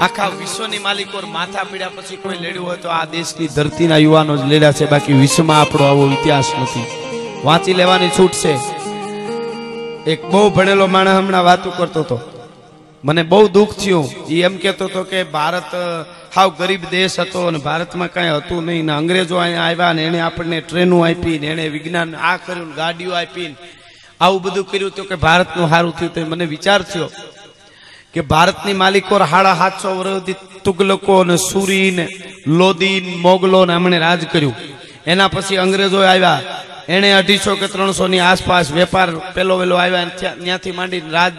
આખા વિશ્વની માલિકો માથા પીડ્યા પછી કોઈ લેડ્યું હોય તો આ દેશની ધરતીના યુવાનો જ લેડ્યા છે. બાકી વિશ્વમાં આપણો આવો ઇતિહાસ નથી. વાંચી લેવાની છૂટ છે. એક બહુ ભણેલો માણસ હમણાં વાતું કરતો હતો. મને બહુ દુઃખ થયું. એ એમ કહેતો હતો કે ભારત હાવ ગરીબ દેશ હતો અને ભારતમાં કાંઈ હતું નહીં ને અંગ્રેજો અહીંયા આવ્યા ને એણે આપણને ટ્રેનો આપી ને એણે વિજ્ઞાન આ કર્યું ગાડીઓ આપી આવું બધું કર્યું તો કે ભારતનું સારું થયું. તો મને વિચાર થયો કે ભારતની માલિકો હાડા હાથસો વર્ષથી તુગલકો ને સુરી ને લોદી મોગલો ને હમણે રાજ કર્યું. એના પછી અંગ્રેજો આવ્યા. એણે અઢીસો કે ત્રણસો ની આસપાસ વેપાર પેલો વેલો આવ્યા ત્યાંથી માંડી રાજ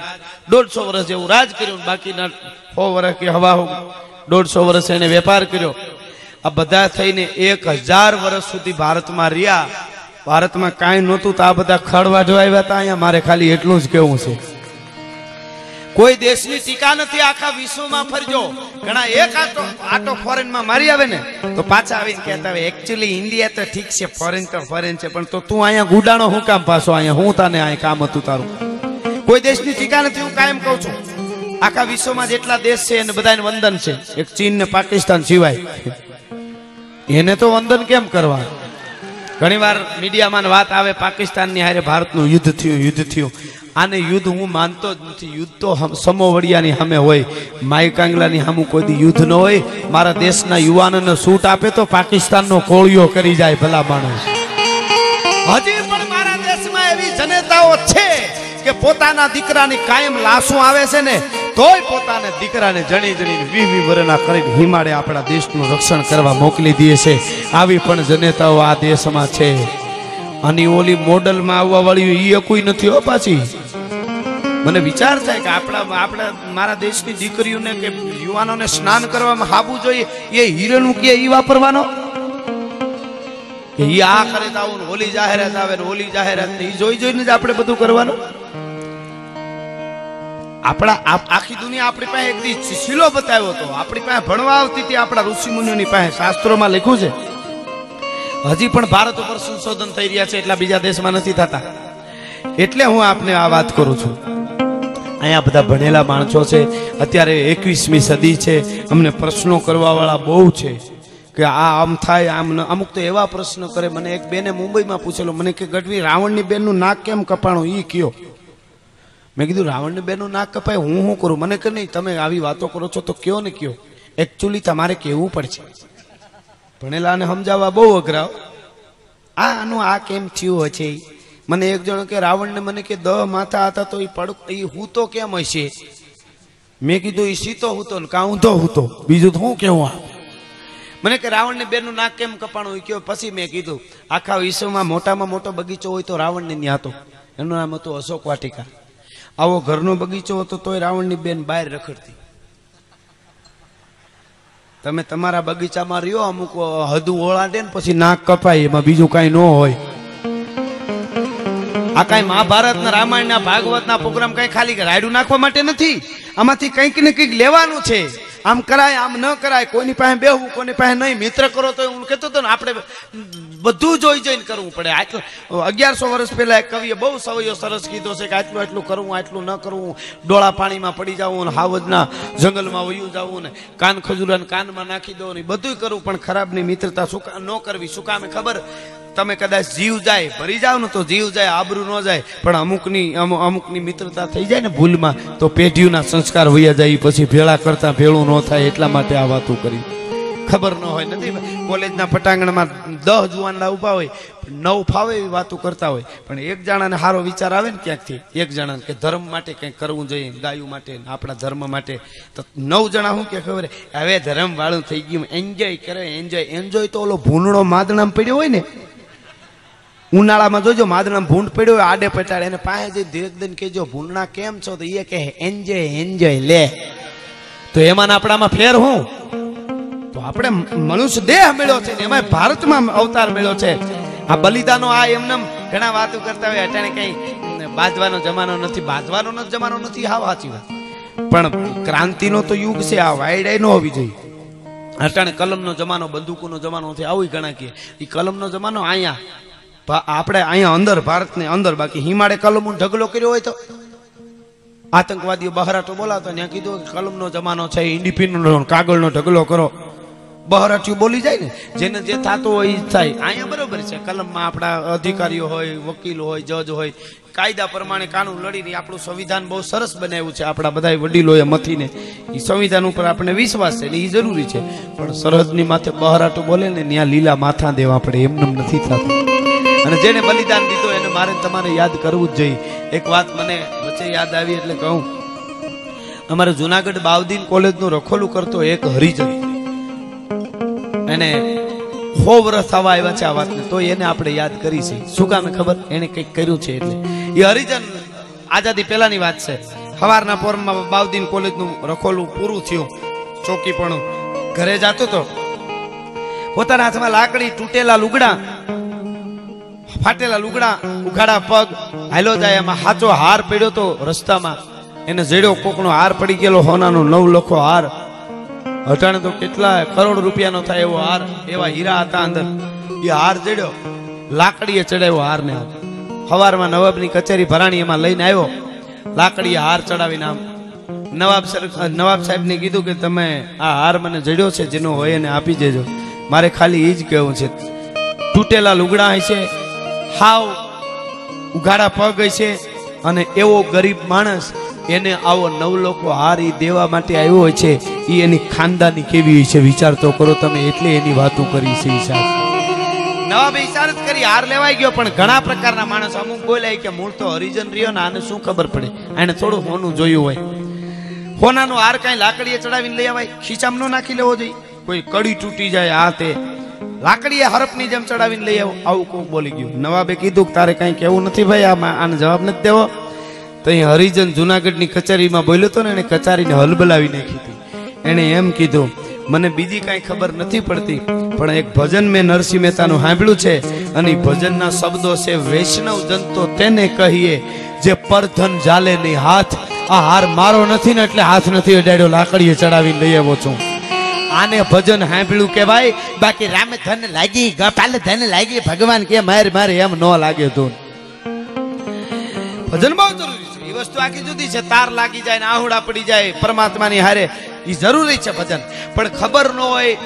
દોઢસો વર્ષ જેવું રાજ કર્યું બાકીના સો વર્ષ કે હવા દોઢસો વર્ષ એને વેપાર કર્યો. આ બધા થઈને એક હજાર વર્ષ સુધી ભારતમાં રહ્યા. ભારતમાં કાંઈ નહોતું તો આ બધા ખડવાઢો આવ્યા હતા અહીંયા. મારે ખાલી એટલું જ કેવું છે. કોઈ દેશની ટીકા નથી, આખા વિશ્વમાં ફરજો. ઘણા એક આટો આટો ફોરેનમાં મારી આવે ને, તો પાછા આવીને કહેતા હોય એકચ્યુઅલી ઇન્ડિયા તો ઠીક છે ફોરેન તો ફોરેન છે, પણ તો તું અહીંયા ગુડાણો હું કામ પાછો અહીંયા? હું તને અહીંયા કામ હતું તારું? કોઈ દેશની ટીકા નથી, હું કાયમ કહું છું. આખા વિશ્વમાં જેટલા દેશ છે, એને બધાને વંદન છે. એક ચીન ને પાકિસ્તાન સિવાય. એને તો વંદન કેમ કરવા? ઘણીવાર મીડિયામાં વાત આવે, પાકિસ્તાનની હારે ભારતનું યુદ્ધ થયું યુદ્ધ થયું. આને યુદ્ધ હું માનતો જ નથી. યુદ્ધ તો સમોવડિયાની સામે હોય. માઈ કાંગલાની સામું કોઈ યુદ્ધ ન હોય. મારા દેશના યુવાનોને સૂટ આપે તો પાકિસ્તાનનો કોળિયો કરી જાય ભલા માણસ. હજી પણ મારા દેશમાં એવી જનેતાઓ છે કે પોતાના દીકરાની કાયમ લાશું આવે છે ને, તોય પોતાને દીકરાને જણી જણીને વી વી વરના કરીને હિમાડે આપણા દેશનું રક્ષણ કરવા મોકલી દે છે. આવી પણ જનેતાઓ આ દેશમાં છે. અને ઓલી મોડલમાં આવવા વાળી એ કોઈ નથી હો પાછી. મને વિચાર થાય કે આપણા આપણા મારા દેશની દીકરીઓને કે યુવાનોને સ્નાન કરવામાં હાબુ જોઈએ, એ હીરેનું કે એ વાપરવાનો? એ આ કરે તો આવું હોલી જાહેરાત આવે ને હોલી જાહેરાત એ જોઈ જોઈને જ આપણે બધું કરવાનું? આપણા આખી દુનિયા આપણી પાસે એક દી શીલો બતાવ્યો હતો. આપણી પાસે ભણવા આવતી હતી, આપણા ઋષિ મુનિઓની પાસે શાસ્ત્રોમાં લખ્યું છે. હજી પણ ભારત ઉપર સંશોધન થઈ રહ્યા છે, એટલા બીજા દેશમાં નથી થતા. એટલે હું આપને આ વાત કરું છું. અહીંયા બધા ભણેલા માણસો છે. અત્યારે એકવીસમી સદી છે. અમને પ્રશ્નો કરવાવાળા બહુ છે કે આ આમ થાય, આમ ન- અમુક તો એવા પ્રશ્નો કરે. મને એક બેને મુંબઈમાં પૂછેલો, મને કે ગઢવી, રાવણની બેનનું નાક કેમ કપાણું? એ કયો. મેં કીધું, રાવણની બેનનું નાક કપાય, હું શું કરું? મને કે નહીં, તમે આવી વાતો કરો છો તો કયો ને કયો. એકચ્યુઅલી તમારે કહેવું પડશે. ભણેલાને સમજાવવા બહુ અઘરા આ આનું આ કેમ થયું હશે? મને એક જણ કે, રાવણને મને કે, દ માથા હતા તો એ પડ એ હું તો કેમ હશે? મેં કીધું એ સીતો હૂતો ને કા ઊંધો હૂતો? બીજું તો હું કેવું આ? મને કે, રાવણને બેનનું નાક કેમ કપાણું? એ કયો, પછી મેં કીધું, આખા વિશ્વમાં મોટામાં મોટો બગીચો હોય તો રાવણને ત્યાં હતો. એનું નામ હતું અશોક વાટિકા. આવો ઘરનો બગીચો હતો તોય રાવણની બેન બહાર રખડતી. તમે તમારા બગીચામાં રહ્યો અમુક હદુ ઓળાડે ને પછી નાક કપાય, એમાં બીજું કાંઈ ન હોય. આ કાંઈ મહાભારત ના રામાયણ ના ભાગવત ના પ્રોગ્રામ કઈ ખાલી રાયડું નાખવા માટે નથી? આમાંથી કંઈક ને કંઈક લેવાનું છે. આમ કરાય, આમ ન કરાય, કોઈની પાસે બેહવું કોની પાસે નહીં, મિત્ર કરો તો હું કહેતો હતો ને, આપણે બધું જોઈ જોઈને કરવું પડે. આટલું અગિયારસો વર્ષ પહેલા એક કવિએ બહુ સવયો સરસ કીધો છે કે આટલું આટલું કરવું, આટલું ન કરવું. ડોળા પાણીમાં પડી જવું ને, હાવજના જંગલમાં વયું જવું ને, કાન ખજૂરાને કાનમાં નાખી દો ને બધું કરવું, પણ ખરાબની મિત્રતા શું ન કરવી, શું કામે ખબર? તમે કદાચ જીવ જાય, ભરી જાવ ને તો જીવ જાય, આબરૂ ન જાય, પણ અમુકની અમુ- અમુકની મિત્રતા થઈ જાય ને ભૂલમાં, તો પેઢીઓના સંસ્કાર વયા જાય પછી ભેળા કરતા ભેળું ન થાય એટલા માટે આ વાતો કરી. ખબર ન હોય, નથી કોલેજના પટાંગણમાં દસ જુવાનડા ઊભા હોય નવ ફાવે એવી વાતો કરતા હોય. પણ એક જણાને સારો વિચાર આવે ને ક્યાંકથી? એક જણાને કે ધર્મ માટે કંઈક કરવું જોઈએ, ગાયું માટે આપણા ધર્મ માટે. તો નવ જણા શું કે ખબર હવે ધર્મ વાળું થઈ ગયું, એન્જોય કરે, એન્જોય. એન્જોય તો ઓલો ભૂંડળો માદણામાં પડ્યો હોય ને ઉનાળામાં જોજો, માદણામાં ભૂંડ પડ્યો હોય, આડે પટાડે એને પાસે જઈ ધીરે દઈને કહેજો, ભૂંડણા કેમ છો? તો એ કહે એન્જોય એન્જોય લે. તો એમાં આપણામાં ફેર હું? તો આપણે મનુષ્ય દેહ મળ્યો છે એમાં ભારતમાં અવતાર મળ્યો છે. આ બલિદાનો આ એમને ઘણા વાતો કરતા હોય, અટાણે કઈ બાજવાનો જમાનો નથી બાજવાનો નો જમાનો નથી, હાવ સાચી વાત. પણ ક્રાંતિનો તો યુગ છે, આ વાયડાઈ નો હોવી જોઈએ. અટાણે કલમનો જમાનો, બંદૂકોનો જમાનો નથી આવું ઘણા કે એ કલમનો જમાનો અહીંયા આપણે અહીંયા અંદર, ભારતની અંદર, બાકી હિમાડે કલમનો ઢગલો કર્યો હોય તો. આતંકવાદીઓ બહારાટો બોલાતો ત્યાં કીધું કે કલમનો જમાનો છે ઇન્ડિપેન્ડન્ટ કાગળનો ઢગલો કરો. બહારાટીઓ બોલી જાય ને, જેને જે થતું હોય એ થાય. અહીંયા બરોબર છે, કલમમાં આપણા અધિકારીઓ હોય, વકીલ હોય, જજ હોય, કાયદા પ્રમાણે કાનૂન લડીને આપણું સંવિધાન બહુ સરસ બનાવ્યું છે, આપણા બધા વડીલોએ મથીને. એ સંવિધાન ઉપર આપણે વિશ્વાસ છે ને એ જરૂરી છે. પણ સરહદની માથે બહારાટો બોલે ને, ત્યાં લીલા માથા દેવા પડે એમને નથી થતું. અને જેને બલિદાન દીધું એને મારે તમારે યાદ કરવું જ જોઈએ. એક વાત મને વચ્ચે યાદ આવી એટલે કહું. અમારે જુનાગઢ બાવદીન કોલેજનું રખોલું કરતો એક હરિજન. એને સો વર્ષ આવા આવ્યા છે આ વાતને. તો એને આપણે યાદ કરી છે. શું કામે ખબર? એને કંઈક કર્યું છે એટલે. એ હરિજન આઝાદી પહેલાની વાત છે. સવારના પોરમાં બાવદીન કોલેજનું રખોલું પૂરું થયું. ચોકી પણ ઘરે જતો તો પોતાના હાથમાં લાકડી, તૂટેલા લુગડા ફાટેલા લુગડા, ઉઘાડા પગ હાલો જાય એમાં હાચો હાર પડ્યો તો રસ્તામાં. એને જડ્યો કોકનો હાર પડી ગયેલો, હોનાનો નવ લખો હાર. અટાણે તો કેટલા કરોડ રૂપિયાનો થાય એવો હાર, એવા હીરા હતા અંદર. એ હાર જડ્યો, લાકડીએ ચડાવ્યો હાર. ને સવારમાં નવાબની કચેરી ભરાણી એમાં લઈને આવ્યો, લાકડીએ હાર ચડાવીને આમ. નવાબ નવાબ સાહેબને કીધું કે તમે આ હાર મને જડ્યો છે, જેનો હોય એને આપી દેજો. મારે ખાલી એ જ કહેવું છે. તૂટેલા લુગડા હશે હાવ ઉઘાડા પગ છે અને એવો ગરીબ માણસ એને આવો નવલોકો હાર દેવા માટે આવ્યો હોય છે એ એની ખાનદાની કેવી હોય છે? વિચાર તો કરો તમે, એટલે એની વાતો કરી છે સાહેબ. નવાબ ઈશારત કરી, હાર લેવાઈ ગયો, પણ ઘણા પ્રકારના માણસ અમુક બોલાય કે મૂળ તો હરિજન રહ્યો ને આને શું ખબર પડે? આને થોડું હોનું જોયું હોય. હોનાનો હાર કાંઈ લાકડીએ ચડાવીને લઈ આવાય? ખીચામાં ન નાખી લેવો જોઈએ. કોઈ કડી તૂટી જાય, આ તે. લાકડીએ હરપની જેમ ચડાવીને લઈ આવો. આવું કોક બોલી ગયું. નવાબે કીધું કે તારે કઈ કેવું નથી ભાઈ, આમાં આને જવાબ નથી દેવો. તો અહીં હરિજન જુનાગઢની કચેરીમાં બોલ્યો હતો ને, એને કચારીને હલબલાવી નાખી હતી. એણે એમ કીધું, મને બીજી કાંઈ ખબર નથી પડતી, પણ એક ભજન મેં નરસિંહ મહેતાનું સાંભળ્યું છે, અને ભજનના શબ્દો છે, વૈષ્ણવ જન તો તેને કહીએ, જે પરધન જાલે નહીં હાથ, આ હાર મારો નથી ને, એટલે હાથ નથી અડાડ્યો, લાકડીએ ચડાવીને લઈ આવો છું. આને ભજન સાંભળ્યું કહેવાય. બાકી રામે ધન લાગી, ગપાલ ધન લાગી, ભગવાન કે મારે મારે એમ ન લાગે ધૂન. ભજન બહુ જરૂરી છે. એ વસ્તુ આખી જુદી છે. તાર લાગી જાય ને આહુડા પડી જાય, પરમાત્માની હારે. એ જરૂરી છે ભજન. પણ ખબર ન હોય,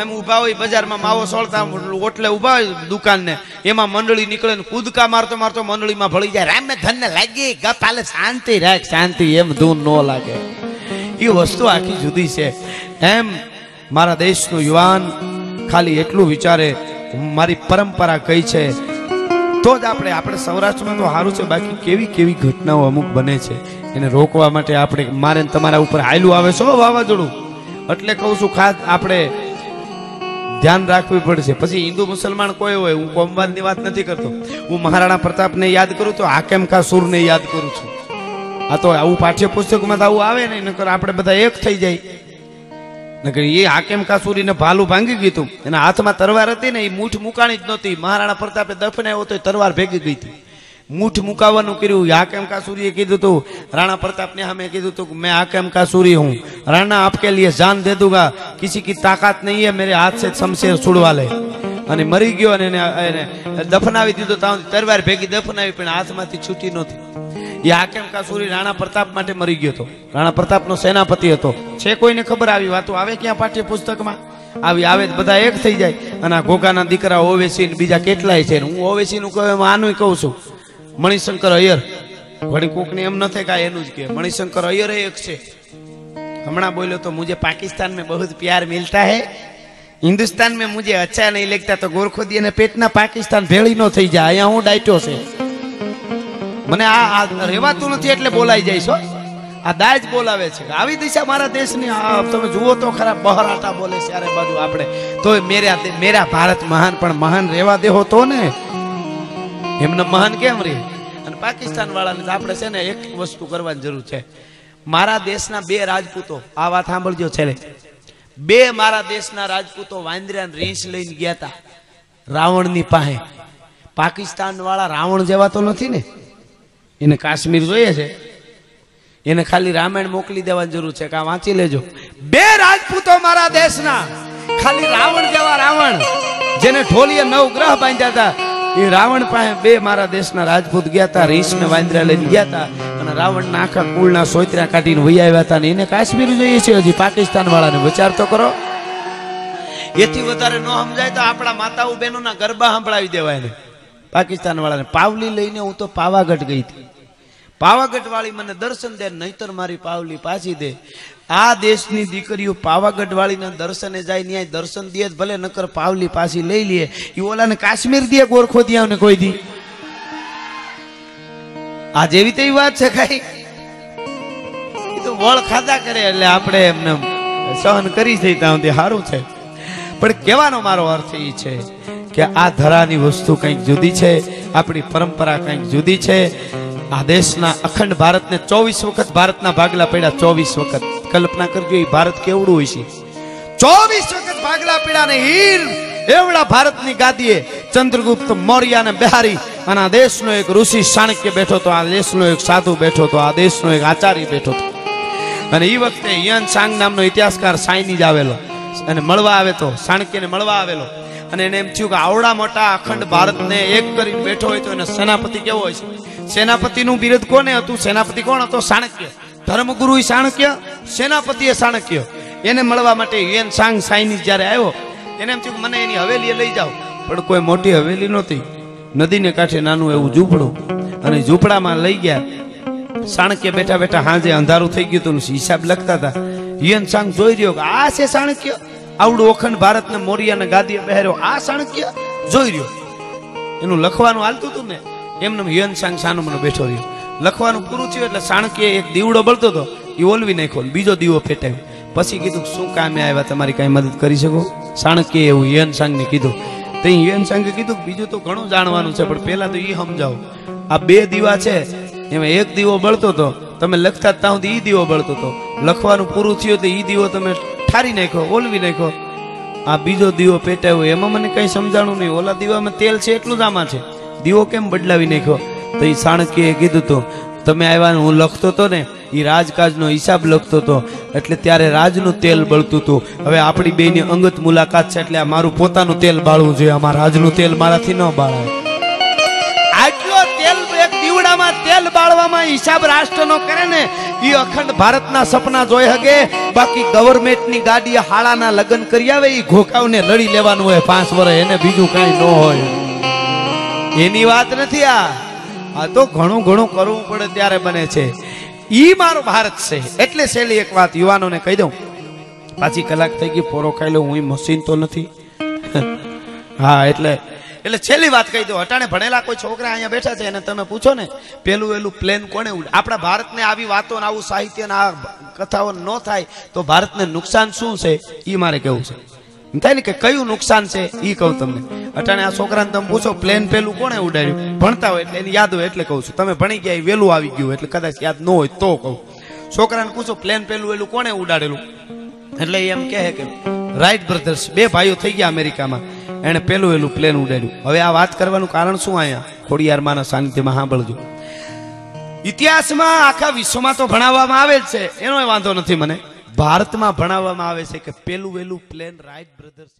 એમ ઊભા હોય બજારમાં માવો સોળતા, ઓટલે ઊભા હોય દુકાનને, એમાં મંડળી નીકળે ને કૂદકા મારતો મારતો મંડળીમાં ભળી જાય. રામે ધન લાગી, ગપાલે શાંતિ રાખ, શાંતિ એમ ધૂન ન લાગે. એ વસ્તુ આખી જુદી છે. એમ મારા દેશનો યુવાન ખાલી એટલું વિચારે, મારી પરંપરા કઈ છે, તો જ આપણે આપણે સૌરાષ્ટ્રમાં તો સારું છે, બાકી કેવી કેવી ઘટનાઓ અમુક બને છે, એને રોકવા માટે આપણે, મારે તમારા ઉપર હાયલું આવે છો વાવાઝોડું. એટલે કહું છું, ખાસ આપણે ધ્યાન રાખવી પડશે. પછી હિન્દુ મુસલમાન કોઈ હોય, હું કોમવાદની વાત નથી કરતો. હું મહારાણા પ્રતાપને યાદ કરું તો હાકેમ કા સુરને યાદ કરું છું? આ તો આવું પાઠ્યપુસ્તકમાં તો આવું આવે ને નકર આપણે બધા એક થઈ જાય. એ હાકેમ કાસુરીને ભાલું ભાંગી ગયું હતું એના હાથમાં તરવાર હતી ને, એ મૂઠ મુકાણી જ નહોતી. મહારાણા પ્રતાપે દફનાયો તો તરવાર ભેગી ગઈ હતી મૂઠ મુકાવાનું કર્યું. હાકેમ કાસુરીએ કીધું હતું રાણા પ્રતાપને હમે કીધું હતું કે મેં હાકેમ કાસુરી હું. રાણા આપકે લીએ જાન દે દૂંગા. કિસી કી તાકાત નહીં હે, મેરે હાથ સે શમશેર છોડવા લે. અને મરી ગયો અને એને દફનાવી દીધો. ત્યાં તરવાર ભેગી દફનાવી, પણ હાથમાંથી છૂટી નહોતી. એ હાકેમ કાસુરી રાણા પ્રતાપ માટે મરી ગયો હતો? રાણા પ્રતાપનો સેનાપતિ હતો. છે કોઈને ખબર આવી વાતો આવે ક્યાં પાઠ્ય પુસ્તકમાં આવી આવે બધા એક થઈ જાય. અને આ ઘોઘાના દીકરા ઓવેસી બીજા કેટલાય છે હું ઓવેસીનું કહું એમાં આનું કહું છું. મણિશંકર અયર વળી કોકને એમ ન થાય કે એનું જ કે મણિશંકર અયર એક છે. હમણાં બોલ્યો તો મુજે પાકિસ્તાન મેં બહુ પ્યાર મિલતા હે. હિન્દુસ્તાન મેં મુજે અચ્છા નહીં લગતા તો ગોરખોદી અને પેટના પાકિસ્તાન ભેળી ન થઈ જાય. અહીંયા હું ડાયટો છે. મને આ રહેવાતું નથી એટલે બોલાઈ જાય છો આ દાજ બોલાવે છે. આવી દિશા મારા દેશની તમે જુઓ તો ખરા બહરાટા બોલે છે અરે બાજુ આપણે. તો મેરા મેરા ભારત મહાન, પણ મહાન રહેવા દેવો તો ને. એમને મહાન કેમ રે અને પાકિસ્તાન વાળાને આપણે છે ને એક વસ્તુ કરવાની જરૂર છે. મારા દેશના બે રાજપૂતો, આ વાત સાંભળજો છેલ્લે. બે મારા દેશના રાજપૂતો વાંદરા રીંછ લઈને ગયા હતા રાવણની પાસે. પાકિસ્તાન વાળા રાવણ જેવા તો નથી ને. એને કાશ્મીર જોઈએ છે. એને ખાલી રામાયણ મોકલી દેવાની જરૂર છે કે વાંચી લેજો. બે રાજપૂતો મારા દેશના, ખાલી રાવણ જેવા રાવણ, જેને ઠોલીએ નવ ગ્રહ બાંધ્યા હતા, એ રાવણ પાસે બે મારા દેશના રાજપૂત ગયા હતા, રીસને વાંદરા લઈને ગયા હતા, અને રાવણના આખા કુળના સોયત્રા કાઢીને વહી આવ્યા હતા ને એને કાશ્મીર જોઈએ છે. હજી પાકિસ્તાન વાળાને વિચાર તો કરો. એથી વધારે ન સમજાય તો આપણા માતાઓ બહેનોના ગરબા સંભળાવી દેવાય ને પાકિસ્તાન વાળાને પાવલી લઈને હું તો પાવાગઢ ગઈ હતી. પાવાગઢ વાળી મને દર્શન દે, નહીતર મારી પાવલી પાછી દે. આ દેશની દીકરીઓ પાવાગઢ વાળીના દર્શને જાય, ન્યાય દર્શન દે ભલે નકર પાવલી પાછી લઈ લે. એ ઓલાને કાશ્મીર દે, ગોરખો દિયા કોઈ દી. આ જેવી તેવી વાત છે ખાઈ તો વળ ખાધા કરે એટલે આપણે એમને સહન કરી જઈ ત્યાં સુધી સારું છે. પણ કહેવાનો મારો અર્થ એ છે કે આ ધરાની વસ્તુ કંઈક જુદી છે, આપણી પરંપરા કંઈક જુદી છે. આ દેશના અખંડ ભારતને ચોવીસ વખત ભારતના ભાગલા પડ્યા, ચોવીસ વખત. કલ્પના કરજો એ ભારત કેવડું હોય છે? ચોવીસ વખત ભાગલા પડ્યા ને હીર એવડા ભારતની ગાદીએ ચંદ્રગુપ્ત મૌર્ય ને બિહારી અને આ દેશનો એક ઋષિ ચાણક્ય બેઠો તો આ દેશનો એક સાધુ બેઠો હતો, આ દેશનો એક આચાર્ય બેઠો હતો. અને એ વખતે યન સાંગ નામનો ઇતિહાસકાર સાઈની જ આવેલો. અને મળવા આવે તો ચાણક્યને મળવા આવેલો. અને એને એમ થયું કે આવડા મોટા અખંડ ભારતને એક કરીને બેઠો હોય તો એને સેનાપતિ કેવો હોય છે? સેનાપતિનું બિરદ કોને હતું? સેનાપતિ કોણ હતો? ચાણક્ય ધર્મગુરુ ચાણક્ય સેનાપતિએ ચાણક્ય એને મળવા માટે યુએન સાંગ સાઈની જ્યારે આવ્યો એને એમ થયું કે મને એની હવેલીએ લઈ જાઓ. પણ કોઈ મોટી હવેલી નહોતી. નદીને કાંઠે નાનું એવું ઝૂંપડું અને ઝૂંપડામાં લઈ ગયા. ચાણક્ય બેઠા બેઠા હાજે અંધારું થઈ ગયું હતું હિસાબ લખતા હતા. યુએન સાંગ જોઈ રહ્યો કે આ છે ચાણક્ય આવડું અખંડ ભારતને મોરિયાને ગાદીએ પહેર્યો. આ ચાણક્ય જોઈ રહ્યો. એનું લખવાનું હાલતું હતું ને એમને યન સાંગ સાનો મને બેઠો રહ્યો. લખવાનું પૂરું થયું એટલે ચાણક્ય એક દીવડો બળતો હતો. એ ઓલવી નાખ્યો ને બીજો દીવો ફેટાયો પછી કીધું, શું કામે આવ્યા? તમારી કઈ મદદ કરી શકો? ચાણક્ય એવું હિયન સાંગને કીધું. તો યન સાંગે કીધું, બીજું તો ઘણું જાણવાનું છે, પણ પહેલા તો એ સમજાવો. આ બે દીવા છે, એમાં એક દીવો બળતો હતો. તમે લખતા ત્યાં સુધી ઈ દીવો બળતો હતો. લખવાનું પૂરું થયું તો એ દીવો તમે ઠારી નાખ્યો, ઓલવી નાખ્યો. આ બીજો દીવો પેટાયો એમાં મને કઈ સમજાણું નહીં. ઓલા દીવામાં તેલ છે એટલું જ આમાં છે. દીવો કેમ બદલાવી નાખ્યો? તો એ સાણકીએ કીધું હતું તમે આવ્યા હું લખતો હતો ને એ રાજકાજનો હિસાબ લખતો હતો એટલે ત્યારે રાજનું તેલ બળતું હતું હવે આપણી બેની અંગત મુલાકાત છે એટલે આ મારું પોતાનું તેલ બાળવું જોઈએ. આમાં રાજનું તેલ મારાથી ન બાળાય. આટલો તેલ એક દીવડામાં તેલ બાળવામાં હિસાબ રાષ્ટ્રનો કરે ને એ અખંડ ભારતના સપના જોઈ હગે. બાકી ગવર્મેન્ટની ગાડી હાળાના લગ્ન કરી આવે એ ઘોકાવને લડી લેવાનું હોય પાંચ વર્ષ, એને બીજું કઈ ન હોય. એની વાત નથી આ. આ તો ઘણું ઘણું કરવું પડે ત્યારે બને છે. ઈ મારો ભારત છે. એટલે છેલ્લી એક વાત યુવાનોને કહી દઉં. પાછી કલાક થઈ ગઈ, પોરો ખાઈ લઉં હું મશીન તો નથી. હા, એટલે એટલે છેલ્લી વાત કહી દો અટાણે ભણેલા કોઈ છોકરા અહીંયા બેઠા છે અને તમે પૂછો ને, પેલું એલું પ્લેન કોને આપણા ભારતને આવી વાતો ને આવું સાહિત્ય ને આ કથાઓ ન થાય, તો ભારતને નુકસાન શું છે? એ મારે કેવું છે. થાય ને કે કયું નુકસાન છે? એ કહું તમને. અટાણે આ છોકરાને તમે પૂછો પ્લેન પેલું કોણે ઉડાડ્યું? ભણતા હોય એટલે, એની યાદ હોય એટલે કહું છું. તમે ભણી ગયા એ વહેલું આવી ગયું એટલે કદાચ યાદ ન હોય તો કહું. છોકરાને પૂછો પ્લેન પેલું એલું કોણે ઉડાડેલું? એટલે એમ કહે કે રાઈટ બ્રધર્સ બે ભાઈઓ થઈ ગયા અમેરિકામાં. એણે પેલું એલું પ્લેન ઉડાડ્યું. હવે આ વાત કરવાનું કારણ શું અહીંયા? ખોડિયારમાંના સાનિધ્યમાં સાંભળજો. ઇતિહાસમાં આખા વિશ્વમાં તો ભણાવવામાં આવે જ છે. એનો વાંધો નથી મને. ભારતમાં ભણાવવામાં આવે છે કે પેલું વેલું પ્લેન રાઈટ બ્રધર્સ